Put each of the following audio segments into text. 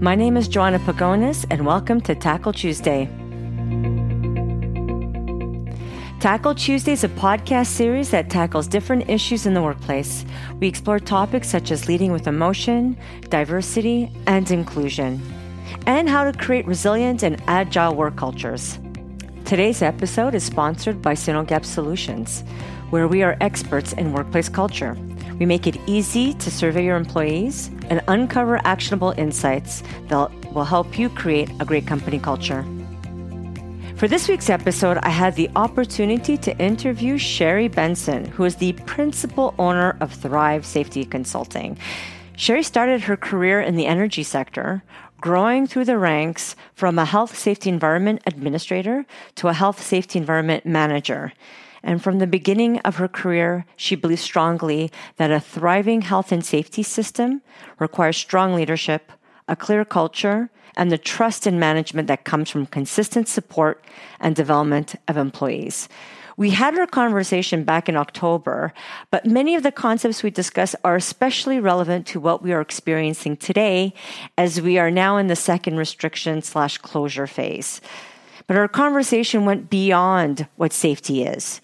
My name is Joanna Pagonis, and welcome to Tackle Tuesday. Tackle Tuesday is a podcast series that tackles different issues in the workplace. We explore topics such as leading with emotion, diversity, and inclusion, and how to create resilient and agile work cultures. Today's episode is sponsored by Synogap Solutions, where we are experts in workplace culture. We make it easy to survey your employees and uncover actionable insights that will help you create a great company culture. For this week's episode, I had the opportunity to interview Sherry Benson, who is the principal owner of Thrive Safety Consulting. Sherry started her career in the energy sector, growing through the ranks from a health safety environment administrator to a health safety environment manager. And from the beginning of her career, she believes strongly that a thriving health and safety system requires strong leadership, a clear culture, and the trust and management that comes from consistent support and development of employees. We had our conversation back in October, but many of the concepts we discuss are especially relevant to what we are experiencing today as we are now in the second restriction slash closure phase. But our conversation went beyond what safety is.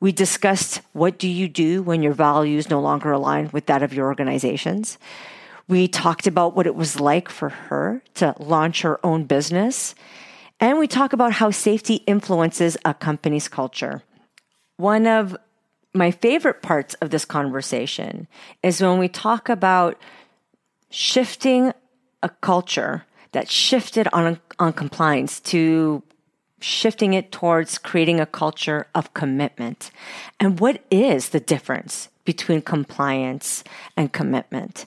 We discussed what do you do when your values no longer align with that of your organizations. We talked about what it was like for her to launch her own business. And we talk about how safety influences a company's culture. One of my favorite parts of this conversation is when we talk about shifting a culture that shifted on, on compliance to shifting it towards creating a culture of commitment. And what is the difference between compliance and commitment.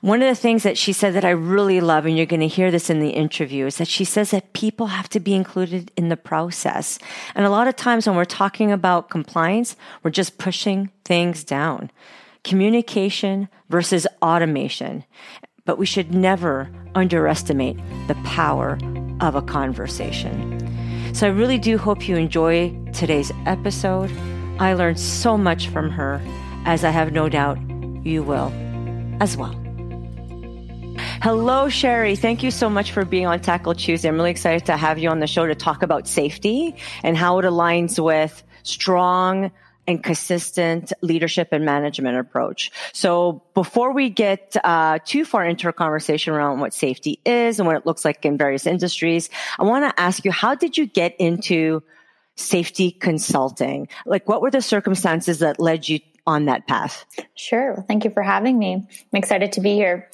One of the things that she said that I really love, and you're going to hear this in the interview, is that she says that people have to be included in the process. And a lot of times when we're talking about compliance, we're just pushing things down. Communication versus automation. But we should never underestimate the power of a conversation. So I really do hope you enjoy today's episode. I learned so much from her as I have no doubt you will as well. Hello, Sherry. Thank you so much for being on Tackle Tuesday. I'm really excited to have you on the show to talk about safety and how it aligns with strong and consistent leadership and management approach. So before we get uh, too far into our conversation around what safety is and what it looks like in various industries, I want to ask you, how did you get into safety consulting? Like, what were the circumstances that led you on that path? Sure. Well, thank you for having me. I'm excited to be here.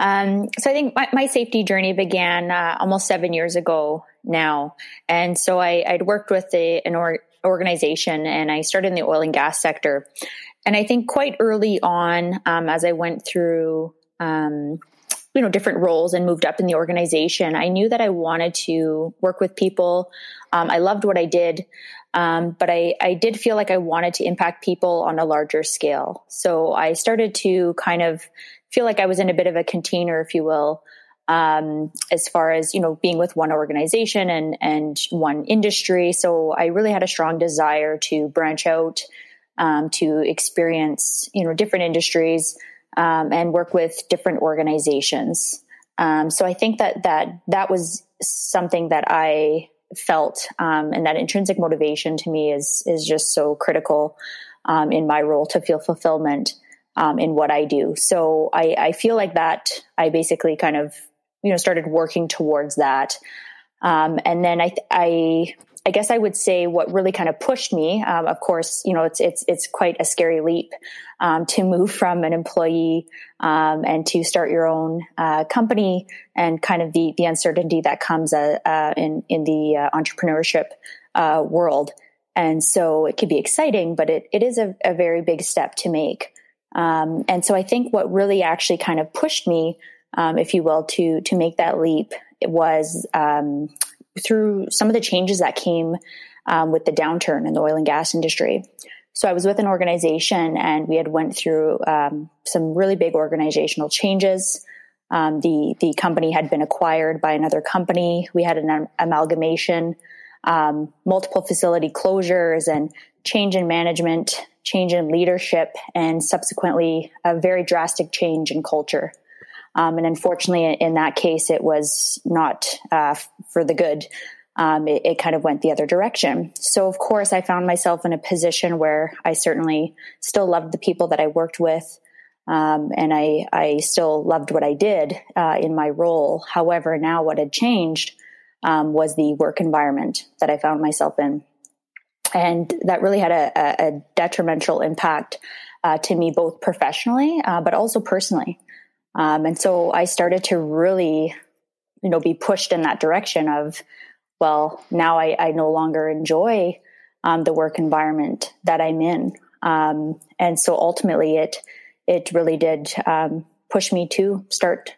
Um, so I think my, my safety journey began uh, almost seven years ago now. And so I, would worked with a, an or, organization and I started in the oil and gas sector. And I think quite early on, um, as I went through, um, you know, different roles and moved up in the organization, I knew that I wanted to work with people. Um, I loved what I did. Um, but I, I did feel like I wanted to impact people on a larger scale. So I started to kind of feel like I was in a bit of a container, if you will, um, as far as you know, being with one organization and and one industry. So I really had a strong desire to branch out, um, to experience you know different industries um, and work with different organizations. Um, so I think that that that was something that I felt um, and that intrinsic motivation to me is is just so critical um, in my role to feel fulfillment in what I do. So I, I, feel like that I basically kind of you know started working towards that, um, and then I I I guess I would say what really kind of pushed me. Um, of course, you know it's it's it's quite a scary leap um, to move from an employee um, and to start your own uh, company, and kind of the the uncertainty that comes uh, uh, in in the uh, entrepreneurship uh, world. And so it can be exciting, but it it is a, a very big step to make. Um, and so I think what really actually kind of pushed me, um, if you will, to to make that leap was um, through some of the changes that came um, with the downturn in the oil and gas industry. So I was with an organization and we had went through um, some really big organizational changes. Um, the the company had been acquired by another company. We had an amalgamation, um, multiple facility closures, and change in management, change in leadership, and subsequently a very drastic change in culture. Um, and unfortunately, in that case, it was not uh, for the good. Um, it, it, kind of went the other direction. So, of course, I found myself in a position where I certainly still loved the people that I worked with. Um, and I, I still loved what I did uh, in my role. However, now what had changed um, was the work environment that I found myself in. And that really had a, a detrimental impact uh, to me, both professionally, uh, but also personally. Um, and so I started to really, you know, be pushed in that direction of, well, now I, I no longer enjoy um, the work environment that I'm in. Um, and so ultimately it, it really did um, push me to start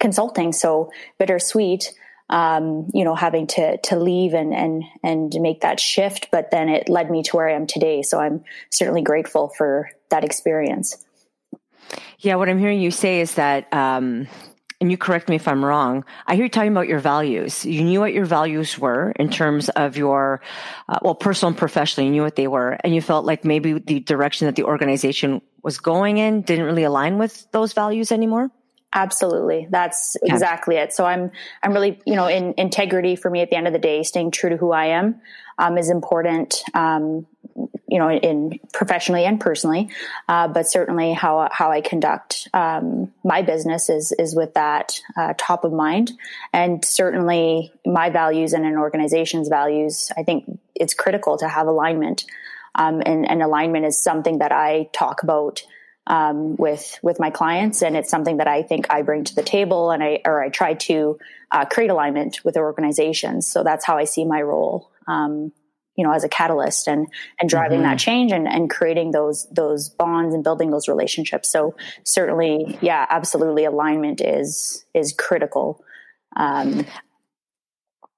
consulting. So bittersweet, um, you know, having to to leave and and and make that shift, but then it led me to where I am today. So I'm certainly grateful for that experience. Yeah, what I'm hearing you say is that, um, and you correct me if I'm wrong. I hear you talking about your values. You knew what your values were in terms of your, uh, well, personal and professional. You knew what they were, and you felt like maybe the direction that the organization was going in didn't really align with those values anymore. Absolutely. That's yeah. exactly it. So I'm, I'm really, you know, in integrity for me at the end of the day, staying true to who I am, um, is important. Um, you know, in professionally and personally, uh, but certainly how how I conduct um, my business is is with that uh, top of mind, and certainly my values and an organization's values. I think it's critical to have alignment, um, and, and alignment is something that I talk about um, with with my clients, and it's something that I think I bring to the table, and I or I try to uh, create alignment with organizations. So that's how I see my role, um, you know, as a catalyst and and driving mm-hmm. that change and and creating those those bonds and building those relationships. So certainly, yeah, absolutely, alignment is is critical. Um,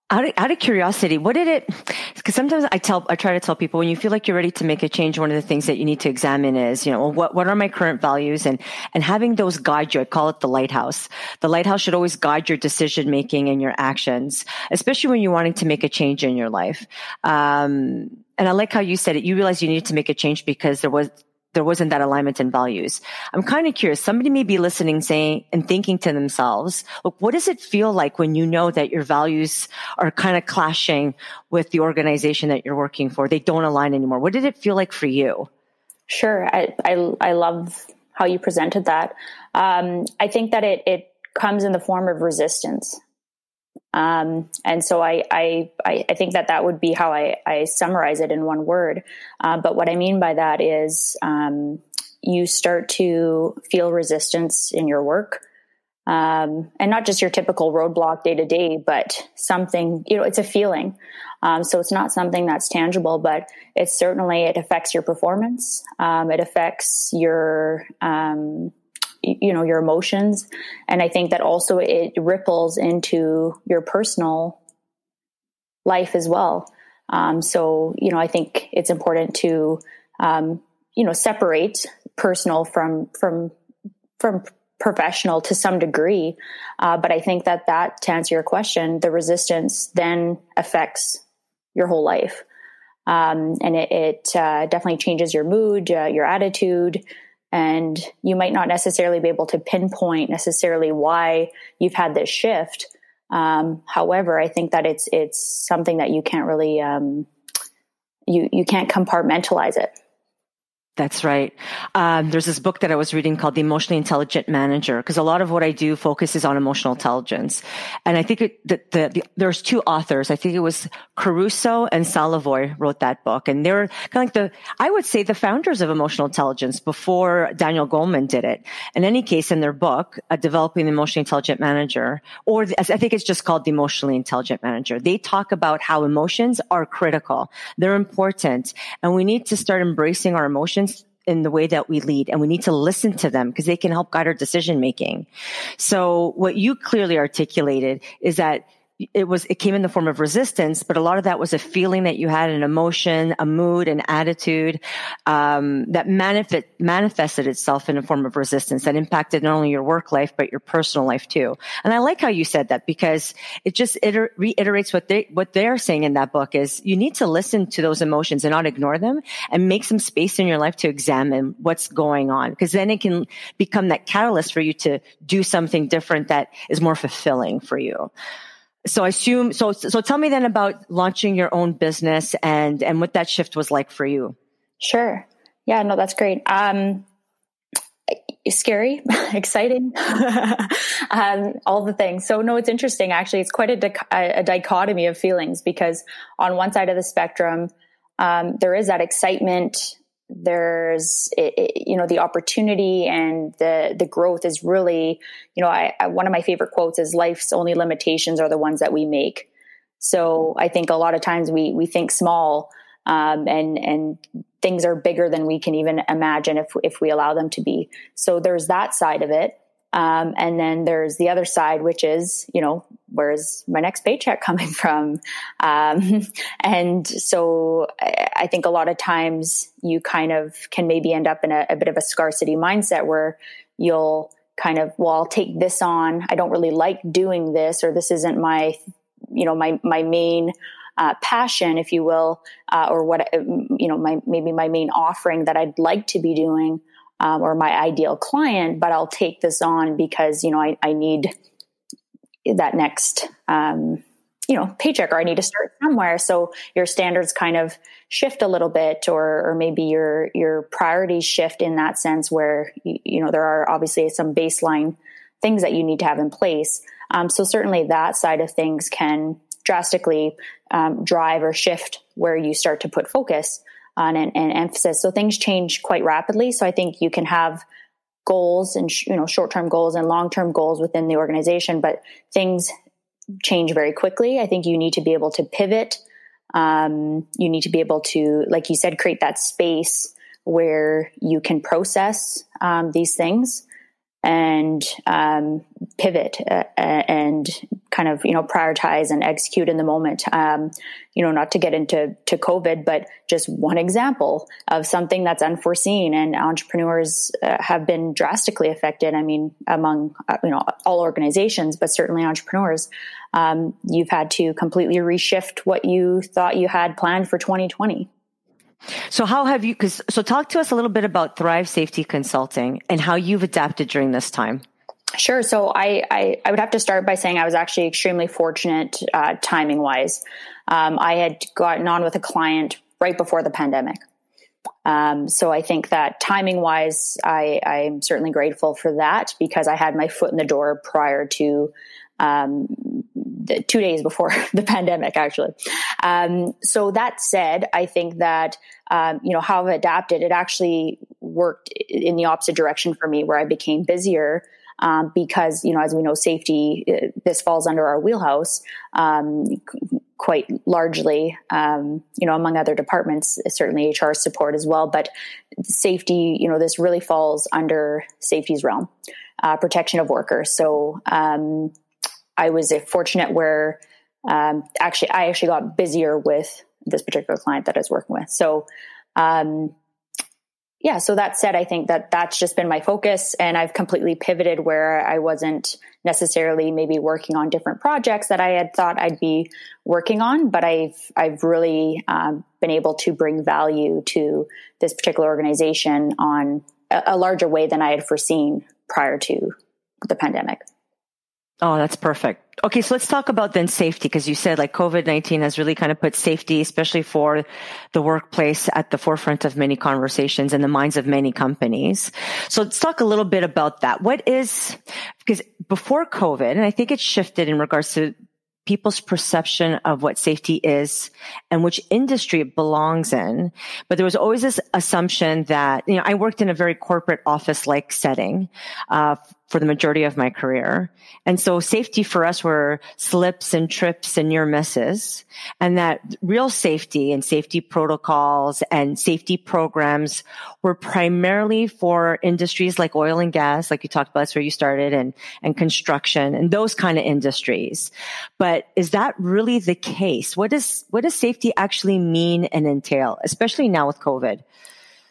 out of, out of curiosity, what did it, because sometimes I tell, I try to tell people when you feel like you're ready to make a change, one of the things that you need to examine is, you know, well, what, what are my current values and, and having those guide you. I call it the lighthouse. The lighthouse should always guide your decision making and your actions, especially when you're wanting to make a change in your life. Um, and I like how you said it. You realized you needed to make a change because there was there wasn't that alignment in values. I'm kind of curious. Somebody may be listening, saying and thinking to themselves, look, what does it feel like when you know that your values are kind of clashing with the organization that you're working for? They don't align anymore. What did it feel like for you? Sure. I, I, I love how you presented that. Um, I think that it, it comes in the form of resistance. Um, and so I, I, I think that that would be how I, I summarize it in one word. Uh, but what I mean by that is um, you start to feel resistance in your work. Um, and not just your typical roadblock day to day, but something, you know, it's a feeling. Um, so it's not something that's tangible, but it certainly, it affects your performance. Um, it affects your, um, you know your emotions. And i think that also it ripples into your personal life as well. Um, so you know i think it's important to um, you know separate personal from from from professional to some degree. Uh, but i think that that to answer your question the resistance then affects your whole life. Um, and it, it uh, definitely changes your mood uh, your attitude and you might not necessarily be able to pinpoint necessarily why you've had this shift. Um, however, I think that it's it's something that you can't really um, you you can't compartmentalize it. That's right. Um, there's this book that I was reading called The Emotionally Intelligent Manager, because a lot of what I do focuses on emotional intelligence. And I think it, the, the, the, there's two authors. I think it was Caruso and Salovey wrote that book. And they're kind of like the, I would say the founders of emotional intelligence before Daniel Goleman did it. In any case, in their book, uh, Developing the Emotionally Intelligent Manager, or I think it's just called The Emotionally Intelligent Manager, they talk about how emotions are critical. They're important. And we need to start embracing our emotions in the way that we lead and we need to listen to them because they can help guide our decision making. So what you clearly articulated is that it was it came in the form of resistance but a lot of that was a feeling that you had an emotion a mood an attitude um, that manifest, manifested itself in a form of resistance that impacted not only your work life but your personal life too. And i like how you said that because it just iter- reiterates what they what they're saying in that book is you need to listen to those emotions and not ignore them and make some space in your life to examine what's going on because then it can become that catalyst for you to do something different that is more fulfilling for you so I assume so so tell me then about launching your own business and and what that shift was like for you. Sure. Yeah, no that's great. Um scary, exciting, um, all the things. So no, it's interesting. Actually, it's quite a, a, dichotomy of feelings because on one side of the spectrum, um, there is that excitement there's it, it, you know the opportunity and the the growth is really you know I, I, one of my favorite quotes is life's only limitations are the ones that we make. So i think a lot of times we we think small um, and and things are bigger than we can even imagine if if we allow them to be. So there's that side of it. Um, and then there's the other side which is you know where's my next paycheck coming from? Um, and so I think a lot of times you kind of can maybe end up in a, a bit of a scarcity mindset where you'll kind of, well, I'll take this on. I don't really like doing this, or this isn't my, you know, my, my main, uh, passion, if you will, uh, or what, you know, my, maybe my main offering that I'd like to be doing, um, or my ideal client, but I'll take this on because, you know, I, I need, that next um, you know paycheck or i need to start somewhere. So your standards kind of shift a little bit or or maybe your your priorities shift in that sense where you, you know there are obviously some baseline things that you need to have in place. Um, so certainly that side of things can drastically um, drive or shift where you start to put focus on and, and emphasis. So things change quite rapidly. So i think you can have goals and you know short-term goals and long-term goals within the organization but things change very quickly. I think you need to be able to pivot. Um, you need to be able to like you said create that space where you can process um, these things and um, pivot uh, and kind of you know prioritize and execute in the moment um, you know not to get into to covid but just one example of something that's unforeseen and entrepreneurs uh, have been drastically affected i mean among uh, you know all organizations but certainly entrepreneurs um, you've had to completely reshift what you thought you had planned for 2020 so how have you, cause, so talk to us a little bit about Thrive Safety Consulting and how you've adapted during this time. Sure. So I, I, I would have to start by saying I was actually extremely fortunate, uh, timing wise. Um, I had gotten on with a client right before the pandemic. Um, so I think that timing wise, I, I'm certainly grateful for that because I had my foot in the door prior to um, the, two days before the pandemic, actually. Um, so that said, I think that um, you know how I've adapted. It actually worked in the opposite direction for me, where I became busier. Um, because you know, as we know, safety uh, this falls under our wheelhouse um, quite largely. Um, you know, among other departments, certainly HR support as well. But safety, you know, this really falls under safety's realm, uh, protection of workers. So um, I was fortunate where um, actually I actually got busier with this particular client that I was working with. So, um, yeah. So that said, I think that that's just been my focus, and I've completely pivoted where I wasn't necessarily maybe working on different projects that I had thought I'd be working on, but I've I've really um, been able to bring value to this particular organization on a, a larger way than I had foreseen prior to the pandemic. Oh, that's perfect. Okay, so let's talk about then safety because you said like COVID 19 has really kind of put safety, especially for the workplace, at the forefront of many conversations in the minds of many companies. So let's talk a little bit about that. What is, because before COVID, and I think it shifted in regards to people's perception of what safety is and which industry it belongs in. But there was always this assumption that, you know, I worked in a very corporate office like setting, uh, for the majority of my career. And so safety for us were slips and trips and near misses. And that real safety and safety protocols and safety programs were primarily for industries like oil and gas, like you talked about, that's where you started and, and construction and those kind of industries. But is that really the case? What does, what does safety actually mean and entail, especially now with COVID?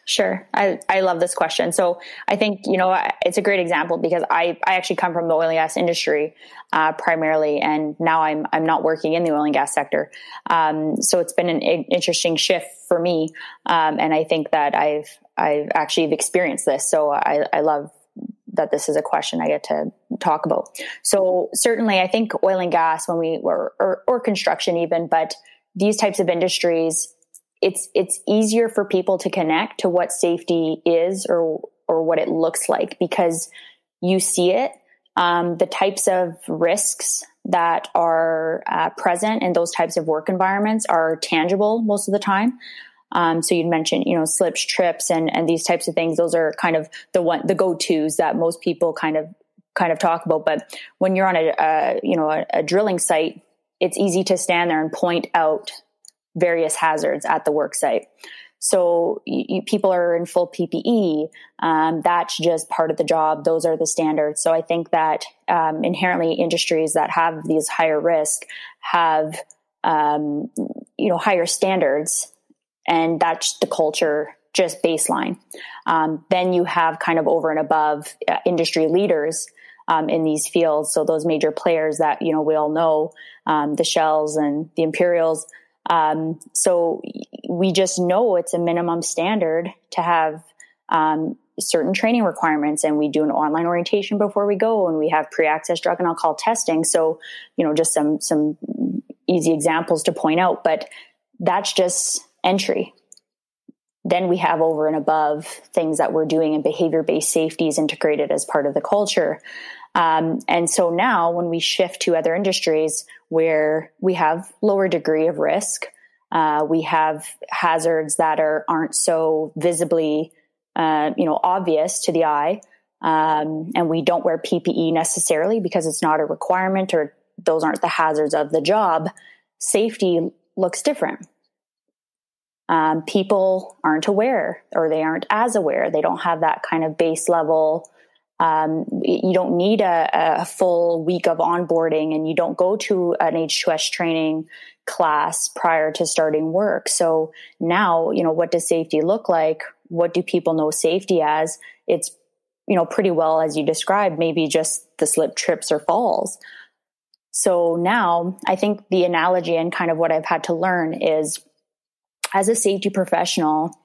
Sure. I, I love this question. So I think, you know, it's a great example because I, I actually come from the oil and gas industry, uh, primarily, and now I'm, I'm not working in the oil and gas sector. Um, so it's been an interesting shift for me. Um, and I think that I've, I've actually experienced this. So I, I love that this is a question I get to talk about. So certainly I think oil and gas when we were, or, or construction even, but these types of industries, it's it's easier for people to connect to what safety is or or what it looks like because you see it. Um, the types of risks that are uh, present in those types of work environments are tangible most of the time. Um, so you'd mentioned you know slips trips and and these types of things. Those are kind of the one the go-to's that most people kind of kind of talk about. But when you're on a, a you know a, a drilling site it's easy to stand there and point out various hazards at the work site. So you, people are in full PPE. Um, that's just part of the job. Those are the standards. So I think that um, inherently industries that have these higher risk have um, you know higher standards, and that's the culture just baseline. Um, then you have kind of over and above uh, industry leaders um, in these fields. So those major players that you know we all know, um, the Shells and the Imperials um, so we just know it's a minimum standard to have um, certain training requirements and we do an online orientation before we go and we have pre-access drug and alcohol testing. So you know just some some easy examples to point out but that's just entry. Then we have over and above things that we're doing and behavior based safety is integrated as part of the culture um, and so now when we shift to other industries where we have lower degree of risk, uh, we have hazards that are aren't so visibly, uh, you know, obvious to the eye, um, and we don't wear PPE necessarily because it's not a requirement or those aren't the hazards of the job. Safety looks different. Um, people aren't aware or they aren't as aware. They don't have that kind of base level um, you don't need a, a, full week of onboarding and you don't go to an H2S training class prior to starting work. So now, you know, what does safety look like? What do people know safety as? It's, you know, pretty well as you described, maybe just the slip trips or falls. So now I think the analogy and kind of what I've had to learn is as a safety professional,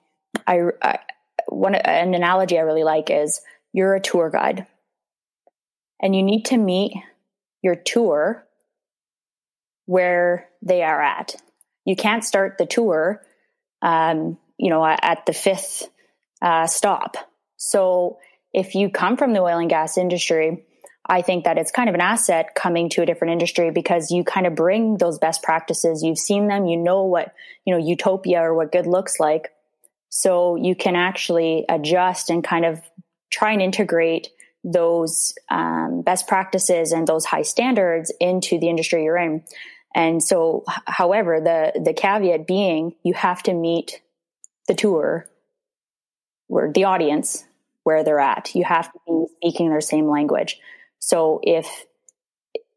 I, I one, an analogy I really like is you're a tour guide and you need to meet your tour where they are at. You can't start the tour, um, you know, at the fifth uh, stop. So if you come from the oil and gas industry, I think that it's kind of an asset coming to a different industry because you kind of bring those best practices. You've seen them, you know what, you know, utopia or what good looks like. So you can actually adjust and kind of try and integrate those um, best practices and those high standards into the industry you're in. And so, however, the the caveat being you have to meet the tour where the audience where they're at. You have to be speaking their same language. So if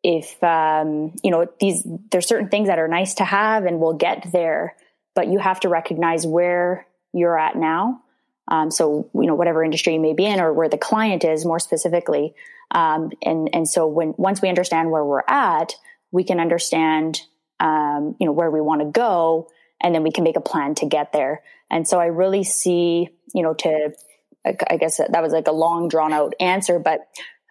if um, you know these there's certain things that are nice to have and we'll get there, but you have to recognize where you're at now um, so, you know, whatever industry you may be in or where the client is more specifically. Um, and, and so when, once we understand where we're at, we can understand, um, you know, where we want to go and then we can make a plan to get there. And so I really see, you know, to, I guess that was like a long drawn out answer, but,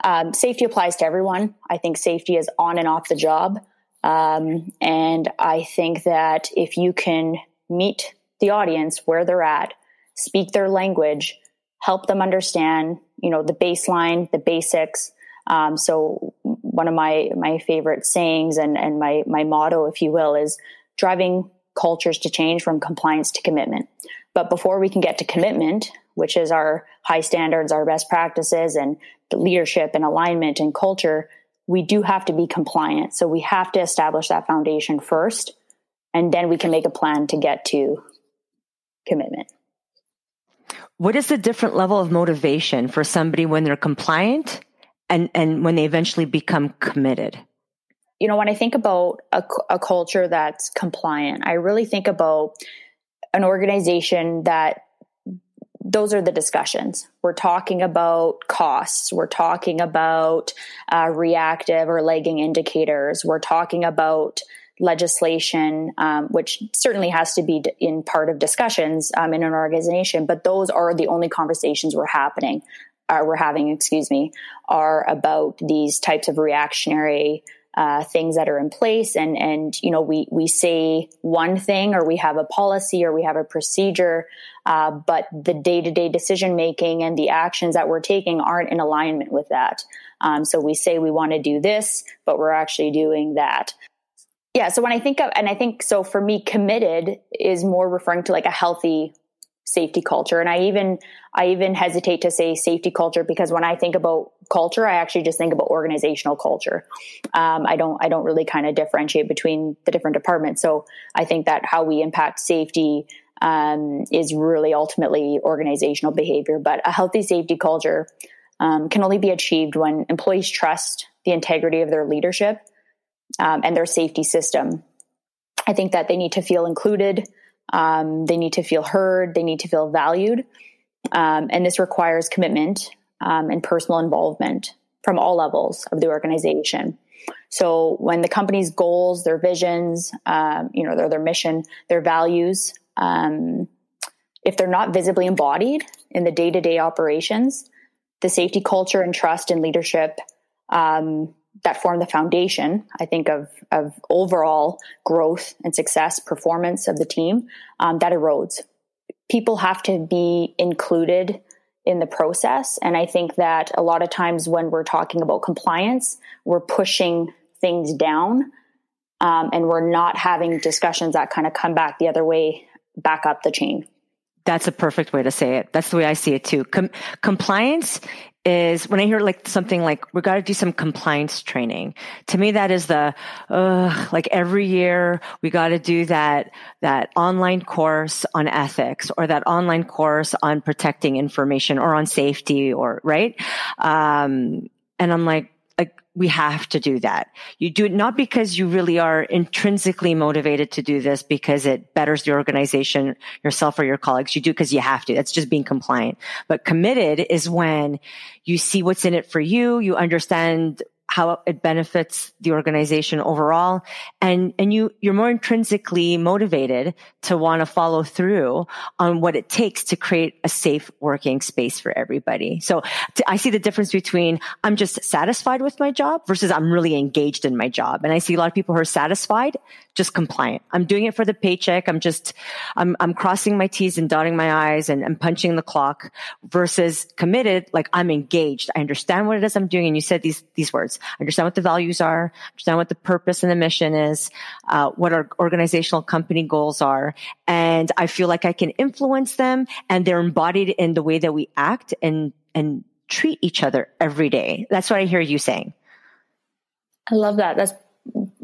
um, safety applies to everyone. I think safety is on and off the job. Um, and I think that if you can meet the audience where they're at, speak their language, help them understand, you know, the baseline, the basics. Um, so one of my my favorite sayings and and my my motto, if you will, is driving cultures to change from compliance to commitment. But before we can get to commitment, which is our high standards, our best practices, and leadership and alignment and culture, we do have to be compliant. So we have to establish that foundation first, and then we can make a plan to get to commitment. What is the different level of motivation for somebody when they're compliant and, and when they eventually become committed? You know, when I think about a, a culture that's compliant, I really think about an organization that those are the discussions. We're talking about costs. We're talking about uh, reactive or lagging indicators. We're talking about legislation, um, which certainly has to be in part of discussions um, in an organization. But those are the only conversations we're happening. Uh, we're having, excuse me, are about these types of reactionary uh, things that are in place and and you know we we say one thing or we have a policy or we have a procedure uh, but the day-to-day decision making and the actions that we're taking aren't in alignment with that um, so we say we want to do this but we're actually doing that yeah so when i think of and i think so for me committed is more referring to like a healthy safety culture. And I even, I even hesitate to say safety culture because when I think about culture, I actually just think about organizational culture. Um, I don't, I don't really kind of differentiate between the different departments. So I think that how we impact safety, um, is really ultimately organizational behavior. But a healthy safety culture, um, can only be achieved when employees trust the integrity of their leadership, um, and their safety system. I think that they need to feel included, um, they need to feel heard. They need to feel valued. Um, and this requires commitment um, and personal involvement from all levels of the organization. So when the company's goals, their visions, um, you know, their, their mission, their values, um, if they're not visibly embodied in the day to day operations, the safety culture and trust and leadership um, that form the foundation, I think, of, of overall growth and success performance of the team, um, that erodes. People have to be included in the process. And I think that a lot of times when we're talking about compliance, we're pushing things down um, and we're not having discussions that kind of come back the other way, back up the chain. That's a perfect way to say it. That's the way I see it too. Com- compliance is when I hear like something like we got to do some compliance training. To me, that is the like every year we got to do that that online course on ethics or that online course on protecting information or on safety or right. Um, and I'm like, we have to do that. You do it not because you really are intrinsically motivated to do this because it betters the organization, yourself or your colleagues. You do because you have to. That's just being compliant. But committed is when you see what's in it for you. You understand how it benefits the organization overall. And and you you're more intrinsically motivated to want to follow through on what it takes to create a safe working space for everybody. So to, i see the difference between i'm just satisfied with my job versus i'm really engaged in my job. And i see a lot of people who are satisfied just compliant. I'm doing it for the paycheck. I'm just i'm, I'm crossing my t's and dotting my i's and, and punching the clock versus committed like i'm engaged. I understand what it is i'm doing. And you said these these words understand what the values are, understand what the purpose and the mission is, uh, what our organizational company goals are. And I feel like I can influence them and they're embodied in the way that we act and, and treat each other every day. That's what I hear you saying. I love that. That's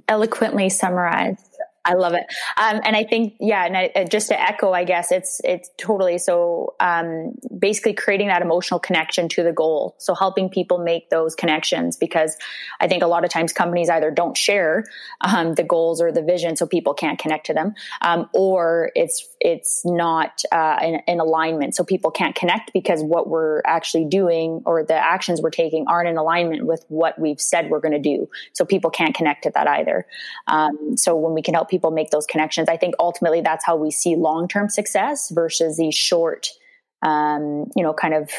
eloquently summarized. I love it. Um, and I think, yeah, and I, just to echo, I guess it's, it's totally so, um, basically creating that emotional connection to the goal. So helping people make those connections because I think a lot of times companies either don't share, um, the goals or the vision so people can't connect to them, um, or it's, it's not, uh, in, in alignment. So people can't connect because what we're actually doing or the actions we're taking aren't in alignment with what we've said we're going to do. So people can't connect to that either. Um, so when we can help people make those connections. I think ultimately that's how we see long term success versus these short, um, you know, kind of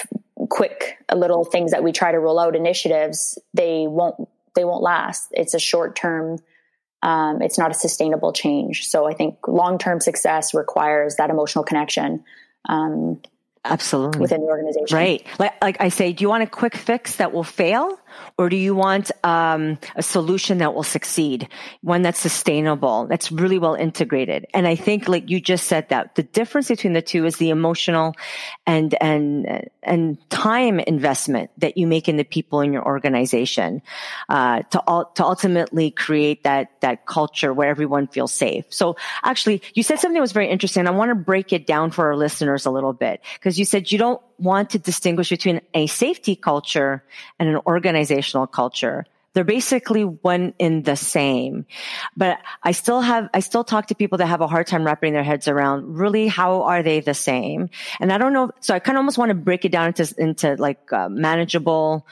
quick little things that we try to roll out initiatives. They won't they won't last. It's a short term. Um, it's not a sustainable change. So I think long term success requires that emotional connection. Um, Absolutely. Within the organization. Right. Like, like I say, do you want a quick fix that will fail or do you want um, a solution that will succeed? One that's sustainable, that's really well integrated. And I think like you just said that the difference between the two is the emotional and, and, and time investment that you make in the people in your organization, uh, to, to ultimately create that, that culture where everyone feels safe. So actually, you said something that was very interesting. I want to break it down for our listeners a little bit because you said you don't want to distinguish between a safety culture and an organizational culture. They're basically one in the same. But I still have, I still talk to people that have a hard time wrapping their heads around really how are they the same? And I don't know. So I kind of almost want to break it down into, into like uh, manageable,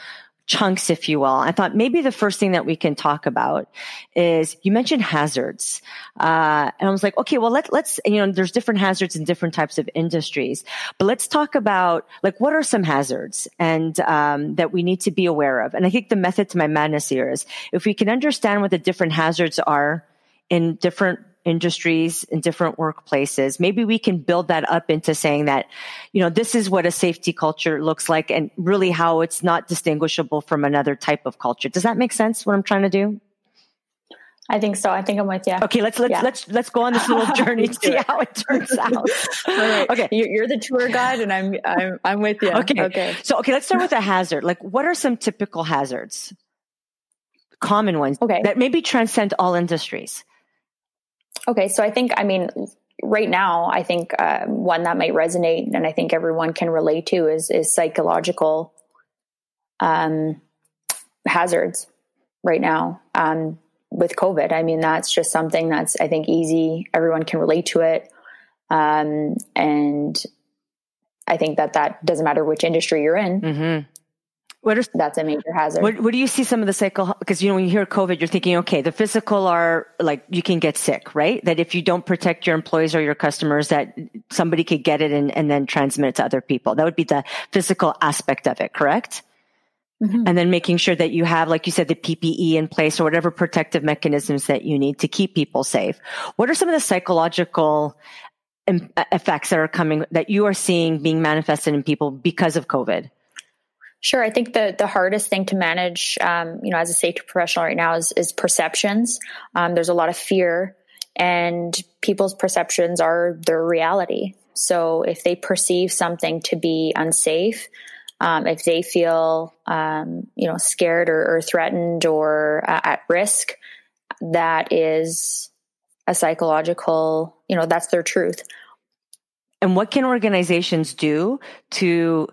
chunks, if you will. I thought maybe the first thing that we can talk about is you mentioned hazards. Uh, and I was like, okay, well, let, let's, you know, there's different hazards in different types of industries, but let's talk about like, what are some hazards and, um, that we need to be aware of? And I think the method to my madness here is if we can understand what the different hazards are in different industries and different workplaces. Maybe we can build that up into saying that, you know, this is what a safety culture looks like and really how it's not distinguishable from another type of culture. Does that make sense what I'm trying to do? I think so. I think I'm with you. Okay, let's let's yeah. let's let's go on this little journey to see how it turns out. right. Okay, you're the tour guide, and I'm I'm I'm with you. Okay. Okay. So okay, let's start with a hazard. Like, what are some typical hazards? Common ones. Okay. That maybe transcend all industries. Okay, so I think, I mean, right now, I think uh, one that might resonate and I think everyone can relate to is is psychological um, hazards right now um, with COVID. I mean, that's just something that's I think easy. Everyone can relate to it, um, and I think that that doesn't matter which industry you're in. Mm-hmm. What are, That's a major hazard. What, what do you see some of the cycle? Because you know when you hear COVID, you're thinking, okay, the physical are like you can get sick, right? That if you don't protect your employees or your customers, that somebody could get it and, and then transmit it to other people. That would be the physical aspect of it, correct? Mm-hmm. And then making sure that you have, like you said, the PPE in place or whatever protective mechanisms that you need to keep people safe. What are some of the psychological effects that are coming that you are seeing being manifested in people because of COVID? Sure. I think the the hardest thing to manage, um, you know, as a safety professional right now is is perceptions. Um, there's a lot of fear, and people's perceptions are their reality. So if they perceive something to be unsafe, um, if they feel, um, you know, scared or, or threatened or uh, at risk, that is a psychological, you know, that's their truth. And what can organizations do to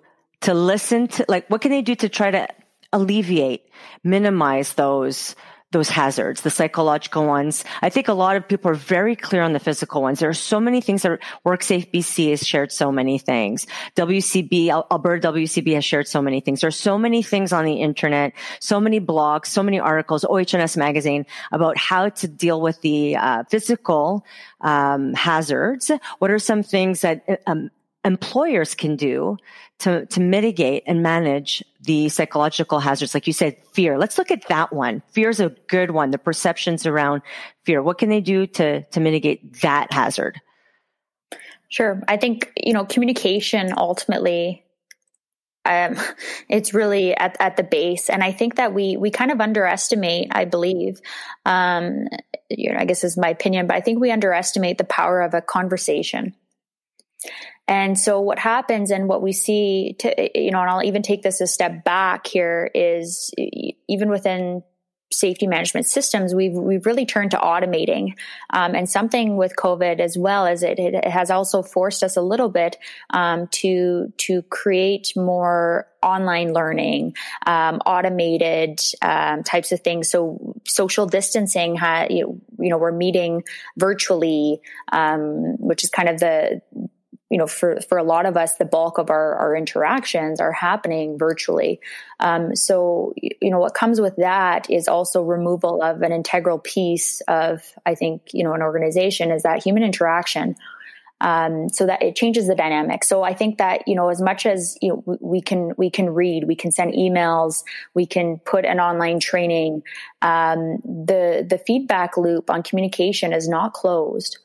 to listen to like what can they do to try to alleviate minimize those those hazards, the psychological ones. I think a lot of people are very clear on the physical ones. There are so many things that WorkSafe BC has shared so many things. WCB, Alberta WCB has shared so many things. There's so many things on the internet, so many blogs, so many articles, OHS magazine about how to deal with the uh, physical um, hazards. What are some things that um, employers can do to, to mitigate and manage the psychological hazards. Like you said, fear. Let's look at that one. Fear is a good one. The perceptions around fear. What can they do to, to mitigate that hazard? Sure. I think, you know, communication ultimately um, it's really at, at the base. And I think that we, we kind of underestimate, I believe, um, you know, I guess is my opinion, but I think we underestimate the power of a conversation. And so what happens and what we see to, you know, and I'll even take this a step back here is even within safety management systems, we've, we've really turned to automating. Um, and something with COVID as well as it, it has also forced us a little bit, um, to, to create more online learning, um, automated, um, types of things. So social distancing, ha, you, know, we're meeting virtually, um, which is kind of the, you know, for, for a lot of us, the bulk of our, our interactions are happening virtually. Um, so, you know, what comes with that is also removal of an integral piece of, I think, you know, an organization is that human interaction. Um, so that it changes the dynamic. So I think that, you know, as much as, you know, we can, we can read, we can send emails, we can put an online training, um, the, the feedback loop on communication is not closed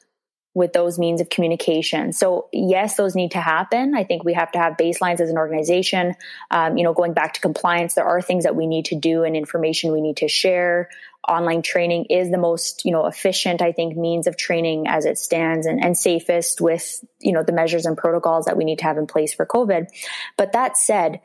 with those means of communication. So yes, those need to happen. I think we have to have baselines as an organization. Um, you know, going back to compliance, there are things that we need to do and information we need to share. Online training is the most, you know, efficient, I think, means of training as it stands and, and safest with, you know, the measures and protocols that we need to have in place for COVID. But that said,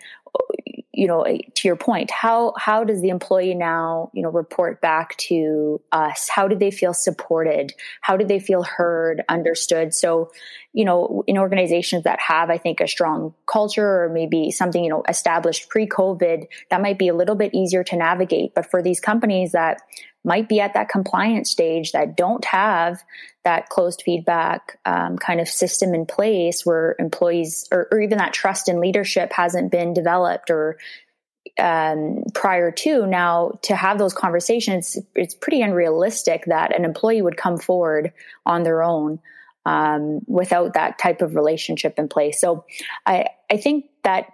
you know, eh, to your point, how how does the employee now, you know, report back to us? How do they feel supported? How do they feel heard, understood? So, you know, in organizations that have, I think, a strong culture or maybe something, you know, established pre-COVID, that might be a little bit easier to navigate. But for these companies that might be at that compliance stage that don't have that closed feedback um, kind of system in place where employees or, or, even that trust in leadership hasn't been developed or um, prior to now to have those conversations it's pretty unrealistic that an employee would come forward on their own um, without that type of relationship in place. So i i think that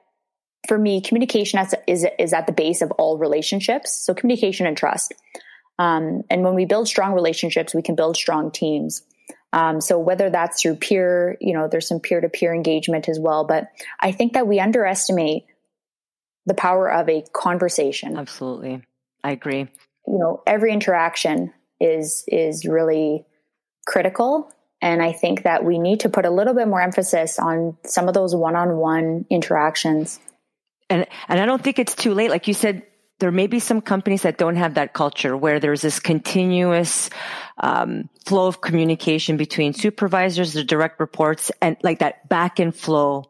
for me communication is, is at the base of all relationships. So communication and trust um, and when we build strong relationships, we can build strong teams. Um, so whether that's through peer, you know, there's some peer to peer engagement as well. But I think that we underestimate the power of a conversation. Absolutely. I agree. You know, every interaction is, is really critical. And I think that we need to put a little bit more emphasis on some of those one on one interactions. And, and I don't think it's too late. Like you said, there may be some companies that don't have that culture where there's this continuous um, flow of communication between supervisors, the direct reports, and like that back and flow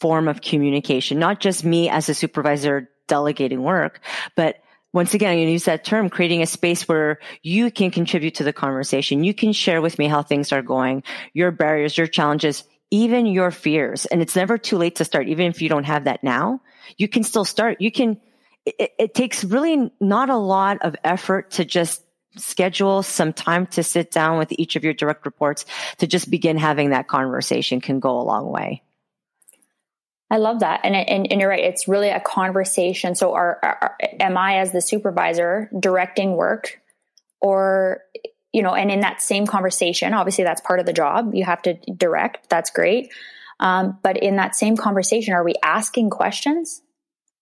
form of communication. Not just me as a supervisor delegating work, but once again, I'm going to use that term, creating a space where you can contribute to the conversation. You can share with me how things are going, your barriers, your challenges, even your fears. And it's never too late to start, even if you don't have that now. You can still start. You can it, it takes really not a lot of effort to just schedule some time to sit down with each of your direct reports to just begin having that conversation can go a long way. I love that. And, and, and, you're right. It's really a conversation. So are, are, am I as the supervisor directing work or, you know, and in that same conversation, obviously that's part of the job. You have to direct. That's great. Um, but in that same conversation, are we asking questions?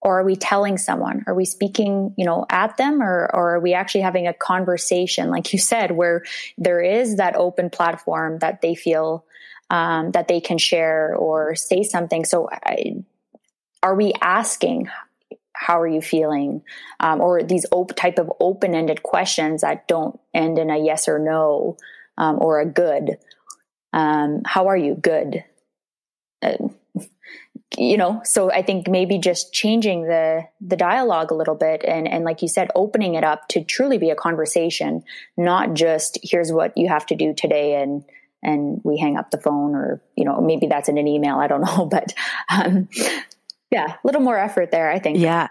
Or are we telling someone? Are we speaking you know at them? Or, or are we actually having a conversation like you said where there is that open platform that they feel um, that they can share or say something? So I, are we asking how are you feeling? Um, or these op- type of open-ended questions that don't end in a yes or no um, or a good. Um, how are you? Good. Uh, you know so i think maybe just changing the the dialogue a little bit and and like you said opening it up to truly be a conversation not just here's what you have to do today and and we hang up the phone or you know maybe that's in an email i don't know but um yeah a little more effort there i think. Yeah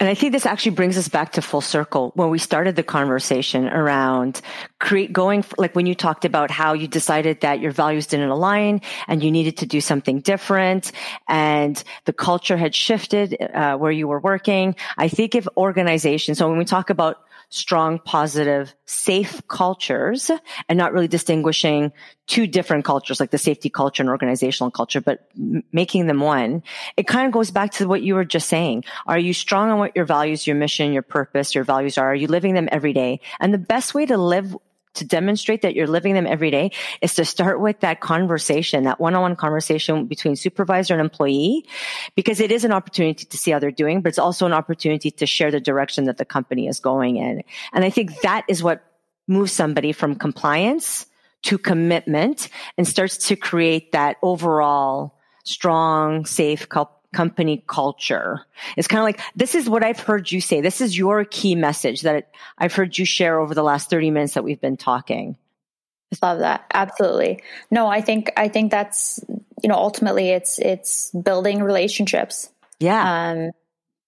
and I think this actually brings us back to full circle when we started the conversation around create going, like when you talked about how you decided that your values didn't align and you needed to do something different and the culture had shifted uh, where you were working. I think if organizations, so when we talk about strong, positive, safe cultures and not really distinguishing two different cultures, like the safety culture and organizational culture, but m- making them one. It kind of goes back to what you were just saying. Are you strong on what your values, your mission, your purpose, your values are? Are you living them every day? And the best way to live to demonstrate that you're living them every day is to start with that conversation, that one-on-one conversation between supervisor and employee, because it is an opportunity to see how they're doing, but it's also an opportunity to share the direction that the company is going in. And I think that is what moves somebody from compliance to commitment and starts to create that overall strong, safe, company culture. It's kind of like, this is what I've heard you say. This is your key message that I've heard you share over the last 30 minutes that we've been talking. I Love that. Absolutely. No, I think, I think that's, you know, ultimately it's, it's building relationships. Yeah. Um,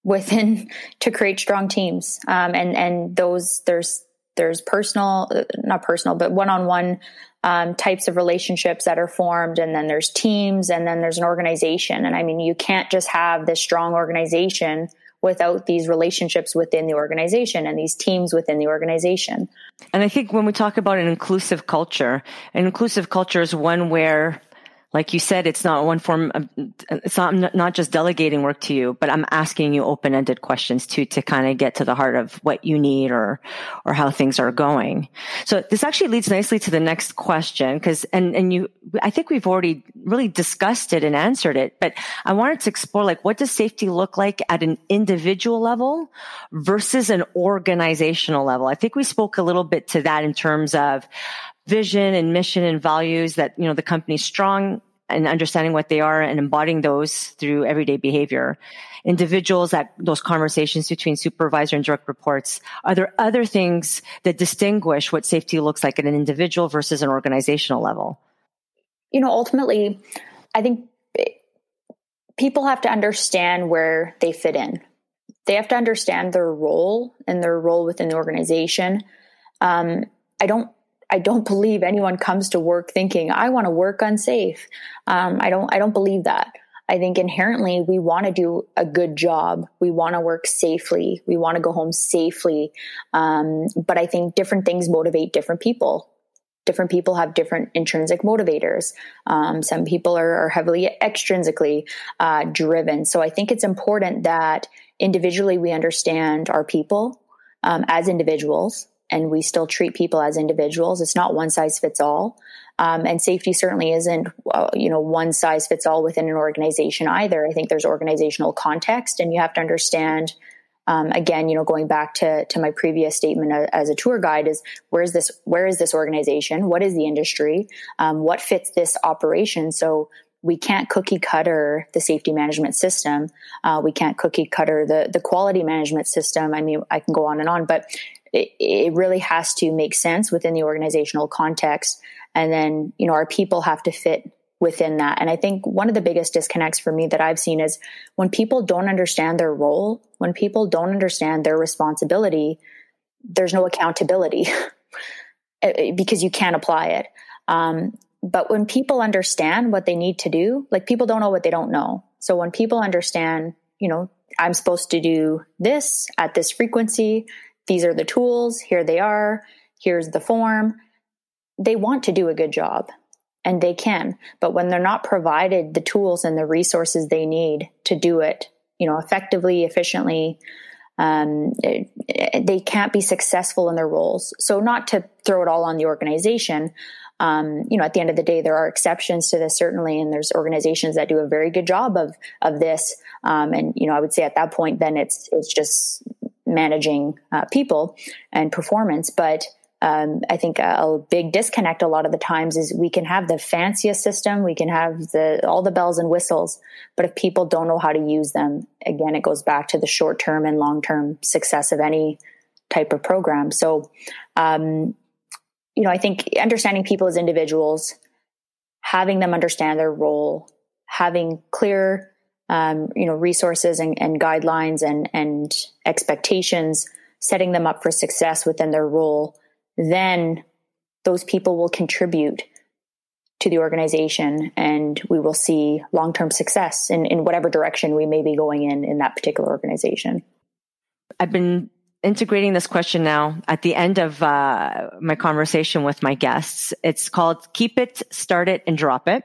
within to create strong teams. Um, and, and those, there's, there's personal, not personal, but one-on-one um, types of relationships that are formed and then there's teams and then there's an organization and i mean you can't just have this strong organization without these relationships within the organization and these teams within the organization. And I think when we talk about an inclusive culture, an inclusive culture is one where like you said, it's not one form of, it's not, not just delegating work to you, but I'm asking you open-ended questions too, to kind of get to the heart of what you need or, or how things are going. So this actually leads nicely to the next question. Cause, and, and you, I think we've already really discussed it and answered it, but I wanted to explore like, what does safety look like at an individual level versus an organizational level? I think we spoke a little bit to that in terms of vision and mission and values that, you know, the company's strong and understanding what they are and embodying those through everyday behavior. Individuals that those conversations between supervisor and direct reports. Are there other things that distinguish what safety looks like at an individual versus an organizational level? You know, ultimately, I think people have to understand where they fit in. They have to understand their role and their role within the organization. Um, I don't I don't believe anyone comes to work thinking I want to work unsafe. Um, I don't. I don't believe that. I think inherently we want to do a good job. We want to work safely. We want to go home safely. Um, but I think different things motivate different people. Different people have different intrinsic motivators. Um, some people are, are heavily extrinsically uh, driven. So I think it's important that individually we understand our people um, as individuals and we still treat people as individuals. It's not one size fits all. Um, and safety certainly isn't, uh, you know, one size fits all within an organization either. I think there's organizational context, and you have to understand. Um, again, you know, going back to to my previous statement as a tour guide is where is this where is this organization? What is the industry? Um, what fits this operation? So we can't cookie cutter the safety management system. Uh, we can't cookie cutter the the quality management system. I mean, I can go on and on, but it, it really has to make sense within the organizational context. And then, you know, our people have to fit within that. And I think one of the biggest disconnects for me that I've seen is when people don't understand their role, when people don't understand their responsibility, there's no accountability because you can't apply it. Um, but when people understand what they need to do, like people don't know what they don't know. So when people understand, you know, I'm supposed to do this at this frequency these are the tools, here they are, here's the form. They want to do a good job and they can, but when they're not provided the tools and the resources they need to do it, you know, effectively, efficiently, um, it, they can't be successful in their roles. So, not to throw it all on the organization, um, you know, at the end of the day, there are exceptions to this certainly, and there's organizations that do a very good job of of this. Um, and you know, I would say at that point, then it's it's just managing uh, people and performance. But um, I think a, big disconnect a lot of the times is we can have the fanciest system, we can have the all the bells and whistles, but if people don't know how to use them, again, it goes back to the short term and long term success of any type of program. So, um, you know, I think understanding people as individuals, having them understand their role, having clear um, you know resources and, and guidelines and and expectations setting them up for success within their role then those people will contribute to the organization and we will see long-term success in, in whatever direction we may be going in in that particular organization. I've been integrating this question now at the end of uh, my conversation with my guests. It's called keep it start it and drop it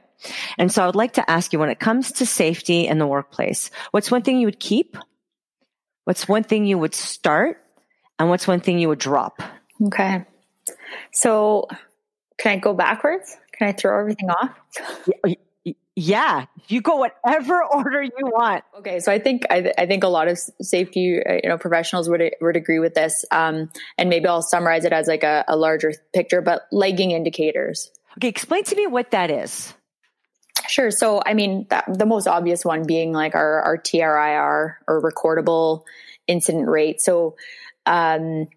and so I would like to ask you when it comes to safety in the workplace, what's one thing you would keep? What's one thing you would start? And what's one thing you would drop? Okay. So can I go backwards? Can I throw everything off? Yeah, you go whatever order you want. Okay, so I think I, I think a lot of safety uh, you know professionals would would agree with this, um, and maybe I'll summarize it as like a, a larger picture. But lagging indicators. Okay, explain to me what that is. Sure. So, I mean, that, the most obvious one being like our, our TRIR or recordable incident rate. So, um,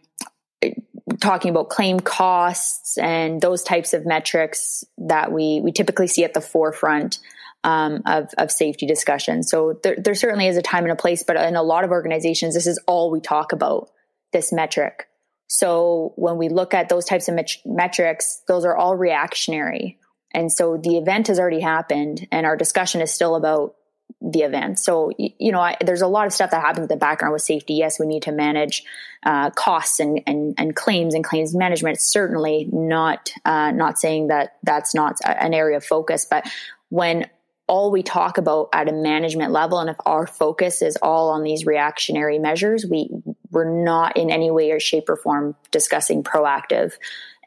talking about claim costs and those types of metrics that we, we typically see at the forefront um, of, of safety discussion. So there, there certainly is a time and a place, but in a lot of organizations, this is all we talk about, this metric. So when we look at those types of met- metrics, those are all reactionary. And so the event has already happened and our discussion is still about the event. So, you know, I, there's a lot of stuff that happens in the background with safety. Yes, we need to manage uh, costs and, and, and claims and claims management. Certainly not uh, not saying that that's not an area of focus, but when all we talk about at a management level and if our focus is all on these reactionary measures we we're not in any way or shape or form discussing proactive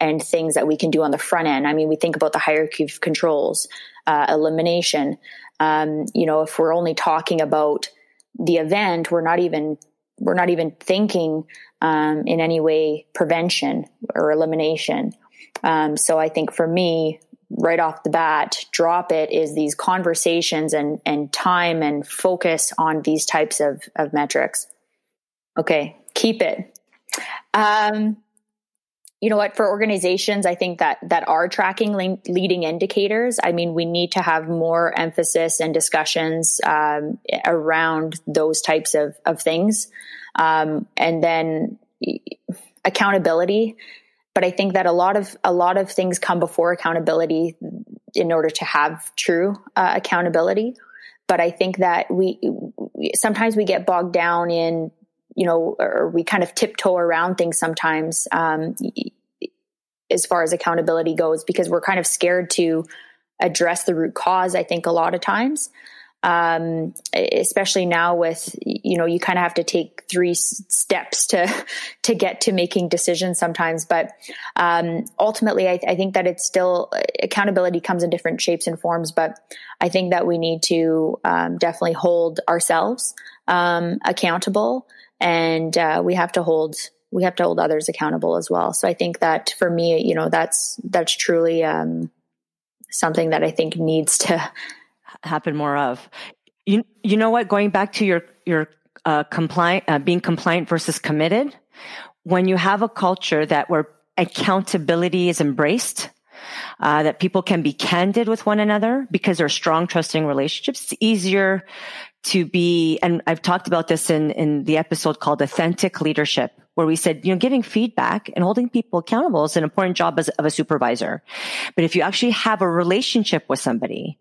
and things that we can do on the front end. I mean we think about the hierarchy of controls uh, elimination. Um, you know if we're only talking about the event we're not even we're not even thinking um, in any way prevention or elimination. Um, so i think for me right off the bat drop it is these conversations and and time and focus on these types of of metrics. Okay keep it. Um you know what for organizations i think that that are tracking leading indicators i mean we need to have more emphasis and discussions um, around those types of of things um, and then accountability but I think that a lot of a lot of things come before accountability in order to have true uh, accountability. But I think that we sometimes we get bogged down in you know, or we kind of tiptoe around things sometimes um, as far as accountability goes because we're kind of scared to address the root cause. I think a lot of times um, especially now with you know you kind of have to take three steps to to get to making decisions sometimes but um, ultimately I, I, think that it's still accountability comes in different shapes and forms but i think that we need to um, definitely hold ourselves um, accountable and uh, we have to hold we have to hold others accountable as well so i think that for me you know that's that's truly um, something that i think needs to happen more of. You you know what? Going back to your your uh, compliant uh, being compliant versus committed, when you have a culture that where accountability is embraced, uh, that people can be candid with one another because they're strong, trusting relationships. It's easier to be, and I've talked about this in, in the episode called authentic leadership, where we said, you know, giving feedback and holding people accountable is an important job as, of a supervisor. But if you actually have a relationship with somebody,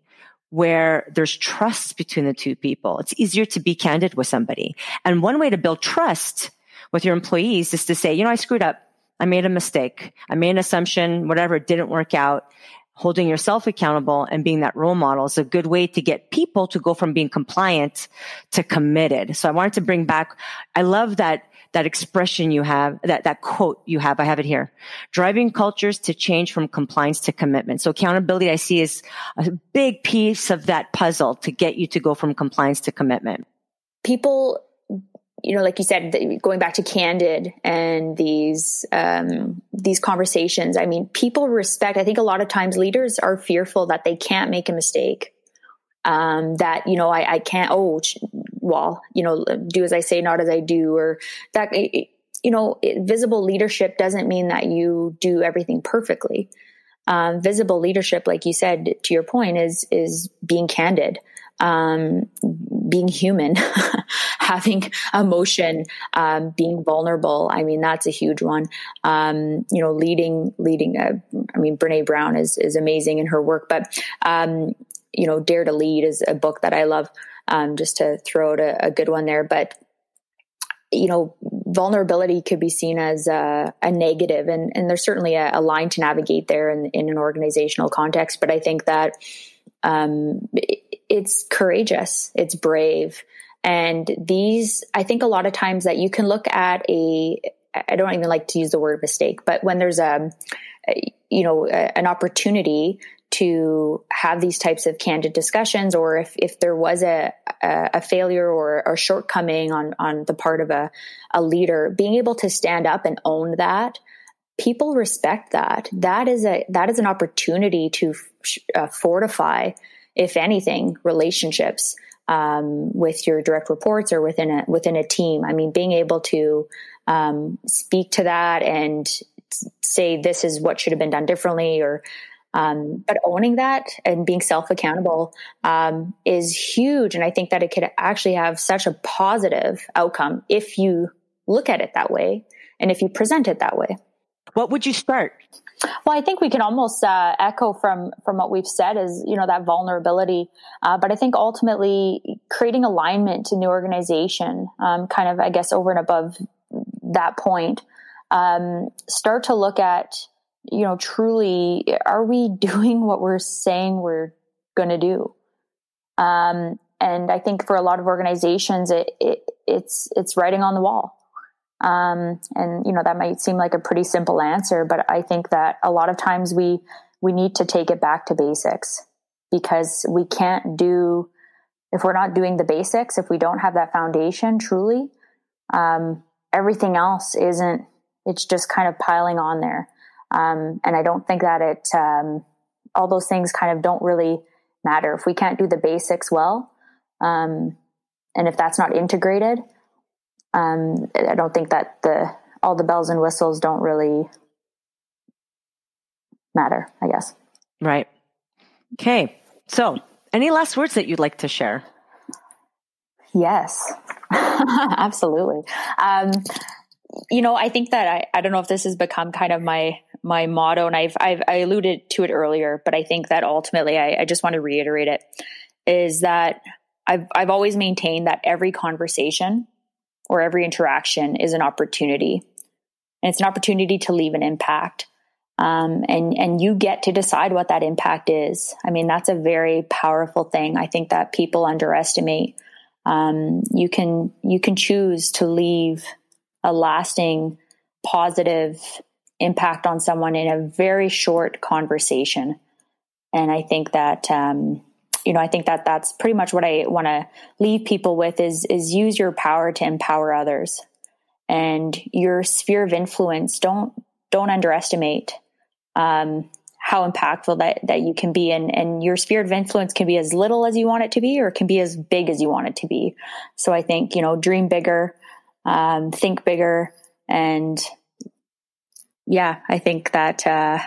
where there's trust between the two people. It's easier to be candid with somebody. And one way to build trust with your employees is to say, you know, I screwed up. I made a mistake. I made an assumption, whatever, didn't work out. Holding yourself accountable and being that role model is a good way to get people to go from being compliant to committed. So I wanted to bring back, I love that that expression you have, that, that quote you have. I have it here. Driving cultures to change from compliance to commitment. So accountability I see is a big piece of that puzzle to get you to go from compliance to commitment. People, you know, like you said, going back to candid and these, um, these conversations. I mean, people respect, I think a lot of times leaders are fearful that they can't make a mistake. Um, that, you know, I, I can't, oh, well, you know, do as I say, not as I do, or that, you know, visible leadership doesn't mean that you do everything perfectly. Um, visible leadership, like you said, to your point, is is being candid, um, being human, having emotion, um, being vulnerable. I mean, that's a huge one. Um, you know, leading, leading. A, I mean, Brene Brown is is amazing in her work, but um, you know, Dare to Lead is a book that I love um, just to throw out a, a, good one there. But you know, vulnerability could be seen as a, a negative, and and there's certainly a, a, line to navigate there in, in an organizational context. But I think that um, it's courageous, it's brave, and these I think a lot of times that you can look at a I don't even like to use the word mistake, but when there's a, you know an opportunity to have these types of candid discussions or if, if there was a, a, failure or a shortcoming on, on the part of a, a leader, being able to stand up and own that, people respect that. That is a, that is an opportunity to uh, fortify, if anything, relationships, um, with your direct reports or within a, within a team. I mean, being able to, um, speak to that and say this is what should have been done differently or um, but owning that and being self accountable um, is huge. And I think that it could actually have such a positive outcome if you look at it that way and if you present it that way. what would you start? Well, I think we can almost uh, echo from from what we've said is you know that vulnerability, uh, but I think ultimately creating alignment in the organization, um, kind of I guess over and above that point, um, start to look at you know truly are we doing what we're saying we're going to do, um, and I think for a lot of organizations it, it it's it's writing on the wall. Um, and you know that might seem like a pretty simple answer, but I think that a lot of times we we need to take it back to basics because we can't do if we're not doing the basics, if we don't have that foundation truly, um, everything else isn't. It's just kind of piling on there, um, and I don't think that it um, all those things kind of don't really matter if we can't do the basics well, um, and if that's not integrated um, I don't think that the all the bells and whistles don't really matter. I guess. Right. Okay. So, any last words that you'd like to share? Yes, absolutely. Um, you know, I think that I, I don't know if this has become kind of my my motto, and I've I've I alluded to it earlier, but I think that ultimately I, I just want to reiterate it is that I've I've always maintained that every conversation or every interaction is an opportunity. And it's an opportunity to leave an impact. Um, and and you get to decide what that impact is. I mean, that's a very powerful thing. I think that people underestimate. Um, you can you can choose to leave a lasting positive impact on someone in a very short conversation. And I think that um, you know, I think that that's pretty much what I want to leave people with is is use your power to empower others, and your sphere of influence. Don't don't underestimate um, how impactful that that you can be, and and your sphere of influence can be as little as you want it to be, or it can be as big as you want it to be. So I think you know, dream bigger, um, think bigger, and yeah, I think that uh,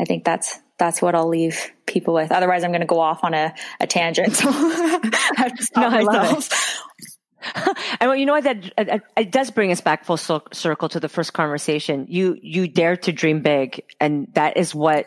I think that's that's what I'll leave people with. Otherwise, I'm going to go off on a, a tangent. So I have to stop no, myself. and well, you know what? That it, it, does bring us back full circle to the first conversation. You you dared to dream big, and that is what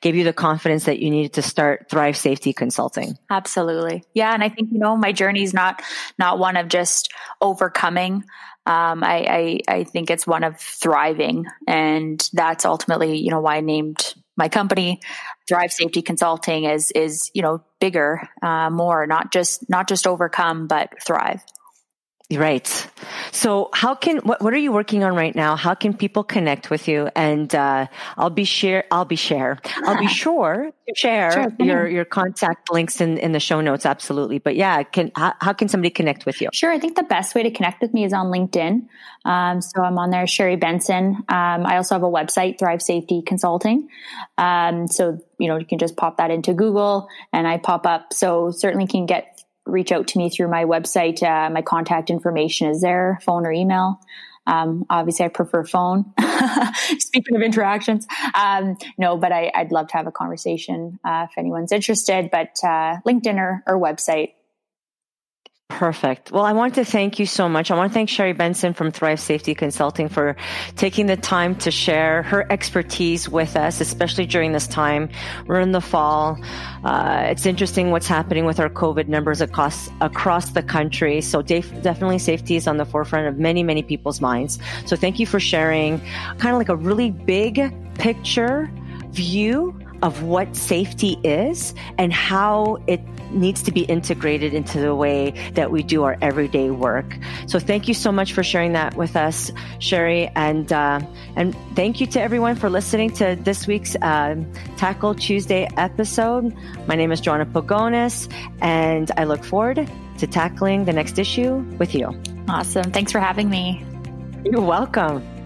gave you the confidence that you needed to start Thrive Safety Consulting. Absolutely, yeah. And I think you know my journey is not not one of just overcoming. Um, I, I I think it's one of thriving, and that's ultimately you know why I named my company thrive safety consulting is is you know bigger uh, more not just not just overcome but thrive Right. So how can, what, what are you working on right now? How can people connect with you? And, uh, I'll be share, I'll be share, I'll be sure to share sure, your, your contact links in, in the show notes. Absolutely. But yeah, can, how, how, can somebody connect with you? Sure. I think the best way to connect with me is on LinkedIn. Um, so I'm on there, Sherry Benson. Um, I also have a website, Thrive Safety Consulting. Um, so, you know, you can just pop that into Google and I pop up. So certainly can get reach out to me through my website. Uh, my contact information is there, phone or email. Um, obviously, I prefer phone. Speaking of interactions, um, no, but I, would love to have a conversation uh, if anyone's interested. But uh, LinkedIn or, or website Perfect. Well, I want to thank you so much. I want to thank Sherry Benson from Thrive Safety Consulting for taking the time to share her expertise with us, especially during this time. We're in the fall. Uh, it's interesting what's happening with our COVID numbers across across the country. So definitely safety is on the forefront of many, many people's minds. So thank you for sharing kind of like a really big picture view of what safety is and how it needs to be integrated into the way that we do our everyday work. So thank you so much for sharing that with us, Sherry, and uh, and thank you to everyone for listening to this week's uh, Tackle Tuesday episode. My name is Joanna Pagonis, and I look forward to tackling the next issue with you. Awesome! Thanks for having me. You're welcome.